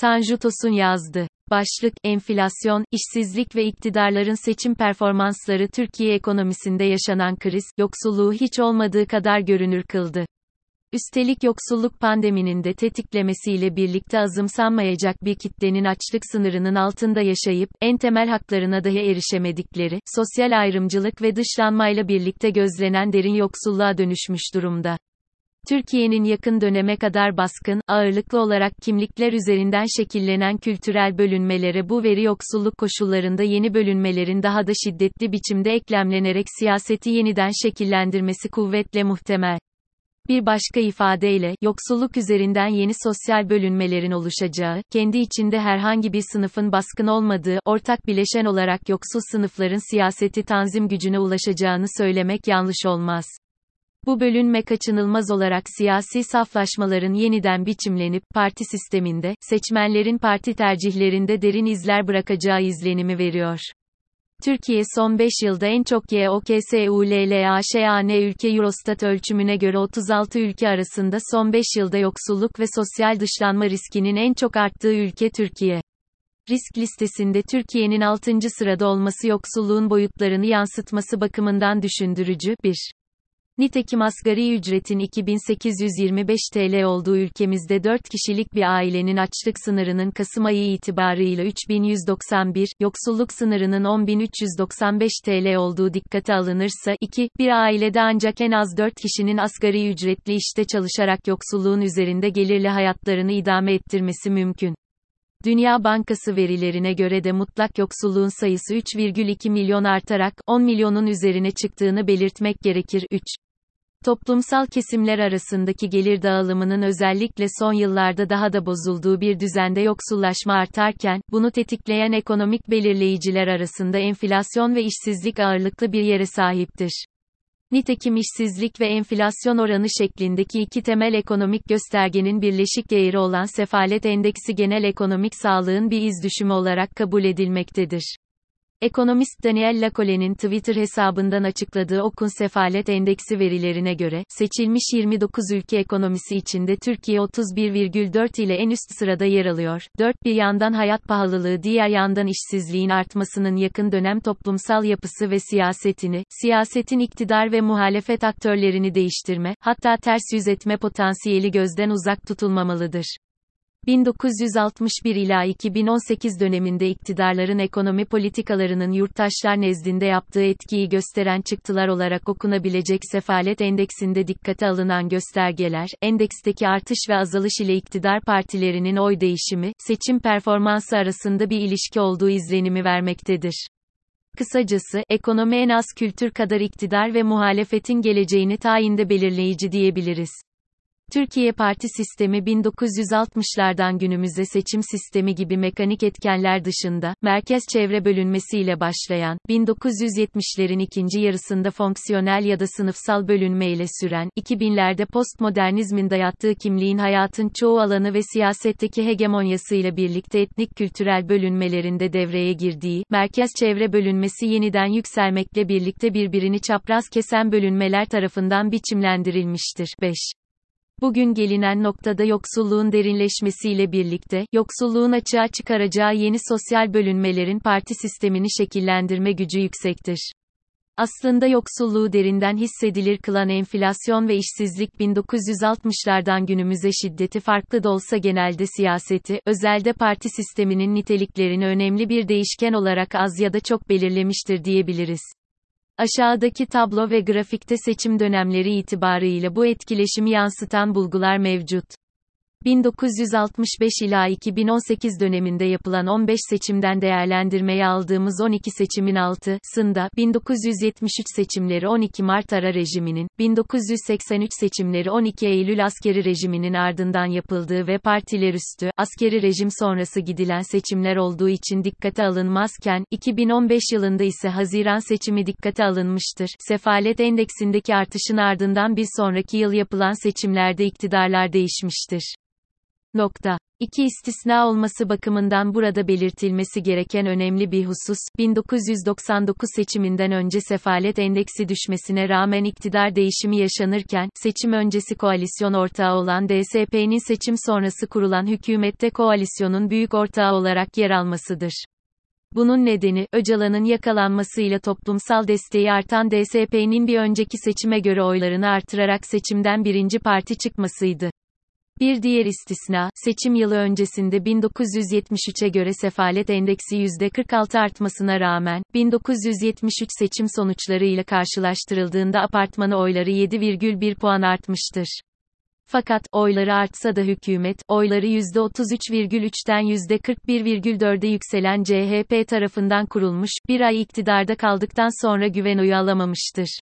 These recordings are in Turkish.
Tanju Tosun yazdı. Başlık, enflasyon, işsizlik ve iktidarların seçim performansları Türkiye ekonomisinde yaşanan kriz, yoksulluğu hiç olmadığı kadar görünür kıldı. Üstelik yoksulluk pandeminin de tetiklemesiyle birlikte azımsanmayacak bir kitlenin açlık sınırının altında yaşayıp, en temel haklarına dahi erişemedikleri, sosyal ayrımcılık ve dışlanmayla birlikte gözlenen derin yoksulluğa dönüşmüş durumda. Türkiye'nin yakın döneme kadar baskın, ağırlıklı olarak kimlikler üzerinden şekillenen kültürel bölünmelere bu veri yoksulluk koşullarında yeni bölünmelerin daha da şiddetli biçimde eklemlenerek siyaseti yeniden şekillendirmesi kuvvetle muhtemel. Bir başka ifadeyle, yoksulluk üzerinden yeni sosyal bölünmelerin oluşacağı, kendi içinde herhangi bir sınıfın baskın olmadığı, ortak bileşen olarak yoksul sınıfların siyaseti tanzim gücüne ulaşacağını söylemek yanlış olmaz. Bu bölünme kaçınılmaz olarak siyasi saflaşmaların yeniden biçimlenip, parti sisteminde, seçmenlerin parti tercihlerinde derin izler bırakacağı izlenimi veriyor. Türkiye son 5 yılda en çok YOKSULLAŞAN ülke Eurostat ölçümüne göre 36 ülke arasında son 5 yılda yoksulluk ve sosyal dışlanma riskinin en çok arttığı ülke Türkiye. Risk listesinde Türkiye'nin 6. sırada olması yoksulluğun boyutlarını yansıtması bakımından düşündürücü. 1. Nitekim asgari ücretin 2825 TL olduğu ülkemizde 4 kişilik bir ailenin açlık sınırının Kasım ayı itibarıyla 3191, yoksulluk sınırının 10395 TL olduğu dikkate alınırsa, 2, bir ailede ancak en az 4 kişinin asgari ücretli işte çalışarak yoksulluğun üzerinde gelirli hayatlarını idame ettirmesi mümkün. Dünya Bankası verilerine göre de mutlak yoksulluğun sayısı 3,2 milyon artarak 10 milyonun üzerine çıktığını belirtmek gerekir. 3. Toplumsal kesimler arasındaki gelir dağılımının özellikle son yıllarda daha da bozulduğu bir düzende yoksullaşma artarken, bunu tetikleyen ekonomik belirleyiciler arasında enflasyon ve işsizlik ağırlıklı bir yere sahiptir. Nitekim işsizlik ve enflasyon oranı şeklindeki iki temel ekonomik göstergenin birleşik değeri olan sefalet endeksi genel ekonomik sağlığın bir iz düşümü olarak kabul edilmektedir. Ekonomist Daniel Lacole'nin Twitter hesabından açıkladığı Okun Sefalet Endeksi verilerine göre, seçilmiş 29 ülke ekonomisi içinde Türkiye 31,4 ile en üst sırada yer alıyor. 4 bir yandan hayat pahalılığı diğer yandan işsizliğin artmasının yakın dönem toplumsal yapısı ve siyasetini, siyasetin iktidar ve muhalefet aktörlerini değiştirme, hatta ters yüz etme potansiyeli gözden uzak tutulmamalıdır. 1961 ila 2018 döneminde iktidarların ekonomi politikalarının yurttaşlar nezdinde yaptığı etkiyi gösteren çıktılar olarak okunabilecek sefalet endeksinde dikkate alınan göstergeler, endeksteki artış ve azalış ile iktidar partilerinin oy değişimi, seçim performansı arasında bir ilişki olduğu izlenimi vermektedir. Kısacası, ekonomi en az kültür kadar iktidar ve muhalefetin geleceğini tayinde belirleyici diyebiliriz. Türkiye parti sistemi 1960'lardan günümüze seçim sistemi gibi mekanik etkenler dışında, merkez çevre bölünmesiyle başlayan, 1970'lerin ikinci yarısında fonksiyonel ya da sınıfsal bölünmeyle süren, 2000'lerde postmodernizmin dayattığı kimliğin hayatın çoğu alanı ve siyasetteki hegemonyasıyla birlikte etnik kültürel bölünmelerinde devreye girdiği, merkez çevre bölünmesi yeniden yükselmekle birlikte birbirini çapraz kesen bölünmeler tarafından biçimlendirilmiştir. 5. Bugün gelinen noktada yoksulluğun derinleşmesiyle birlikte, yoksulluğun açığa çıkaracağı yeni sosyal bölünmelerin parti sistemini şekillendirme gücü yüksektir. Aslında yoksulluğu derinden hissedilir kılan enflasyon ve işsizlik 1960'lardan günümüze şiddeti farklı da olsa genelde siyaseti, özelde parti sisteminin niteliklerini önemli bir değişken olarak az ya da çok belirlemiştir diyebiliriz. Aşağıdaki tablo ve grafikte seçim dönemleri itibarıyla bu etkileşimi yansıtan bulgular mevcut. 1965 ila 2018 döneminde yapılan 15 seçimden değerlendirmeye aldığımız 12 seçimin altısında, 1973 seçimleri 12 Mart ara rejiminin, 1983 seçimleri 12 Eylül askeri rejiminin ardından yapıldığı ve partiler üstü, askeri rejim sonrası gidilen seçimler olduğu için dikkate alınmazken, 2015 yılında ise Haziran seçimi dikkate alınmıştır. Sefalet endeksindeki artışın ardından bir sonraki yıl yapılan seçimlerde iktidarlar değişmiştir. Nokta. İki istisna olması bakımından burada belirtilmesi gereken önemli bir husus, 1999 seçiminden önce sefalet endeksi düşmesine rağmen iktidar değişimi yaşanırken, seçim öncesi koalisyon ortağı olan DSP'nin seçim sonrası kurulan hükümette koalisyonun büyük ortağı olarak yer almasıdır. Bunun nedeni, Öcalan'ın yakalanmasıyla toplumsal desteği artan DSP'nin bir önceki seçime göre oylarını artırarak seçimden birinci parti çıkmasıydı. Bir diğer istisna, seçim yılı öncesinde 1973'e göre sefalet endeksi %46 artmasına rağmen, 1973 seçim sonuçlarıyla karşılaştırıldığında apartmanı oyları 7,1 puan artmıştır. Fakat, oyları artsa da hükümet, oyları %33,3'ten %41,4'e yükselen CHP tarafından kurulmuş, bir ay iktidarda kaldıktan sonra güven oyu alamamıştır.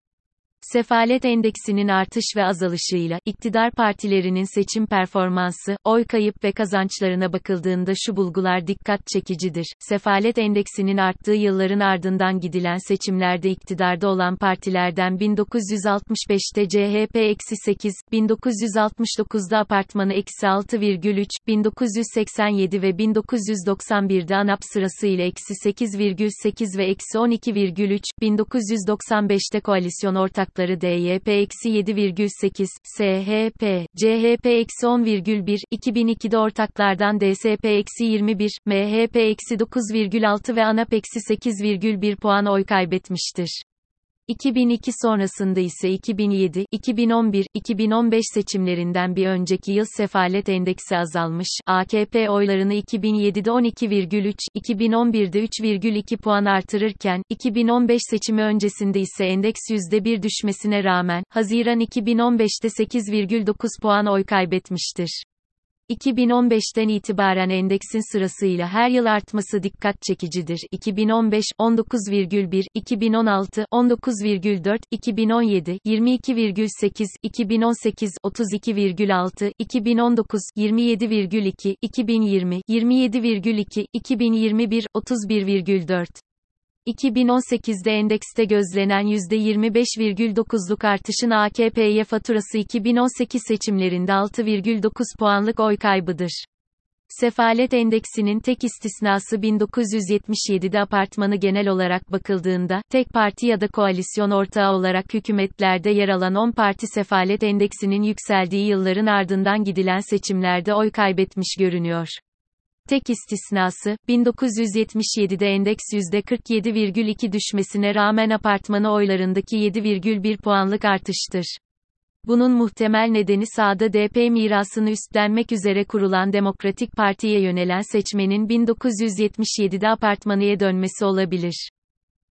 Sefalet endeksinin artış ve azalışıyla, iktidar partilerinin seçim performansı, oy kayıp ve kazançlarına bakıldığında şu bulgular dikkat çekicidir. Sefalet endeksinin arttığı yılların ardından gidilen seçimlerde iktidarda olan partilerden 1965'te CHP eksi 8, 1969'da apartmanı eksi 6,3, 1987 ve 1991'de ANAP sırasıyla eksi 8,8 ve eksi 12,3, 1995'te koalisyon ortak ortakları DYP-7,8, SHP, CHP-10,1, 2002'de ortaklardan DSP-21, MHP-9,6 ve ANAP-8,1 puan oy kaybetmiştir. 2002 sonrasında ise 2007, 2011, 2015 seçimlerinden bir önceki yıl sefalet endeksi azalmış, AKP oylarını 2007'de 12,3, 2011'de 3,2 puan artırırken, 2015 seçimi öncesinde ise endeks %1 düşmesine rağmen, Haziran 2015'te 8,9 puan oy kaybetmiştir. 2015'ten itibaren endeksin sırasıyla her yıl artması dikkat çekicidir. 2015 19,1, 2016 19,4, 2017 22,8, 2018 32,6, 2019 27,2, 2020 27,2, 2021 31,4. 2018'de endekste gözlenen %25,9'luk artışın AKP'ye faturası 2018 seçimlerinde 6,9 puanlık oy kaybıdır. Sefalet endeksinin tek istisnası 1977'de apartmanı genel olarak bakıldığında, tek parti ya da koalisyon ortağı olarak hükümetlerde yer alan 10 parti sefalet endeksinin yükseldiği yılların ardından gidilen seçimlerde oy kaybetmiş görünüyor. Tek istisnası, 1977'de endeks %47,2 düşmesine rağmen apartmanı oylarındaki 7,1 puanlık artıştır. Bunun muhtemel nedeni sağda DP mirasını üstlenmek üzere kurulan Demokratik Parti'ye yönelen seçmenin 1977'de apartmanıya dönmesi olabilir.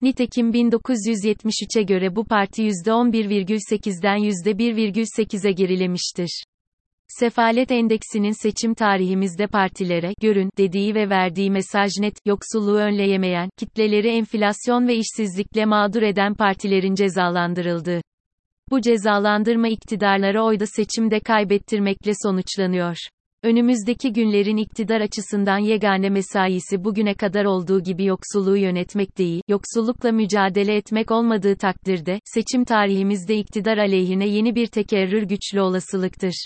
Nitekim 1973'e göre bu parti %11,8'den %1,8'e gerilemiştir. Sefalet endeksinin seçim tarihimizde partilere, görün, dediği ve verdiği mesaj net, yoksulluğu önleyemeyen, kitleleri enflasyon ve işsizlikle mağdur eden partilerin cezalandırıldığı. Bu cezalandırma iktidarlara oyda seçimde kaybettirmekle sonuçlanıyor. Önümüzdeki günlerin iktidar açısından yegane mesaisi bugüne kadar olduğu gibi yoksulluğu yönetmek değil, yoksullukla mücadele etmek olmadığı takdirde, seçim tarihimizde iktidar aleyhine yeni bir tekerrür güçlü olasılıktır.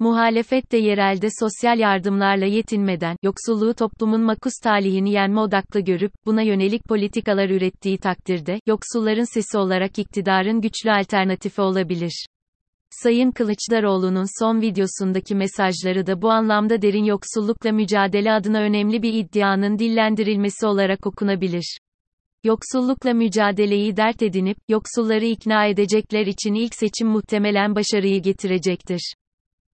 Muhalefet de yerelde sosyal yardımlarla yetinmeden, yoksulluğu toplumun makus talihini yenme odaklı görüp, buna yönelik politikalar ürettiği takdirde, yoksulların sesi olarak iktidarın güçlü alternatifi olabilir. Sayın Kılıçdaroğlu'nun son videosundaki mesajları da bu anlamda derin yoksullukla mücadele adına önemli bir iddianın dillendirilmesi olarak okunabilir. Yoksullukla mücadeleyi dert edinip, yoksulları ikna edecekler için ilk seçim muhtemelen başarıyı getirecektir.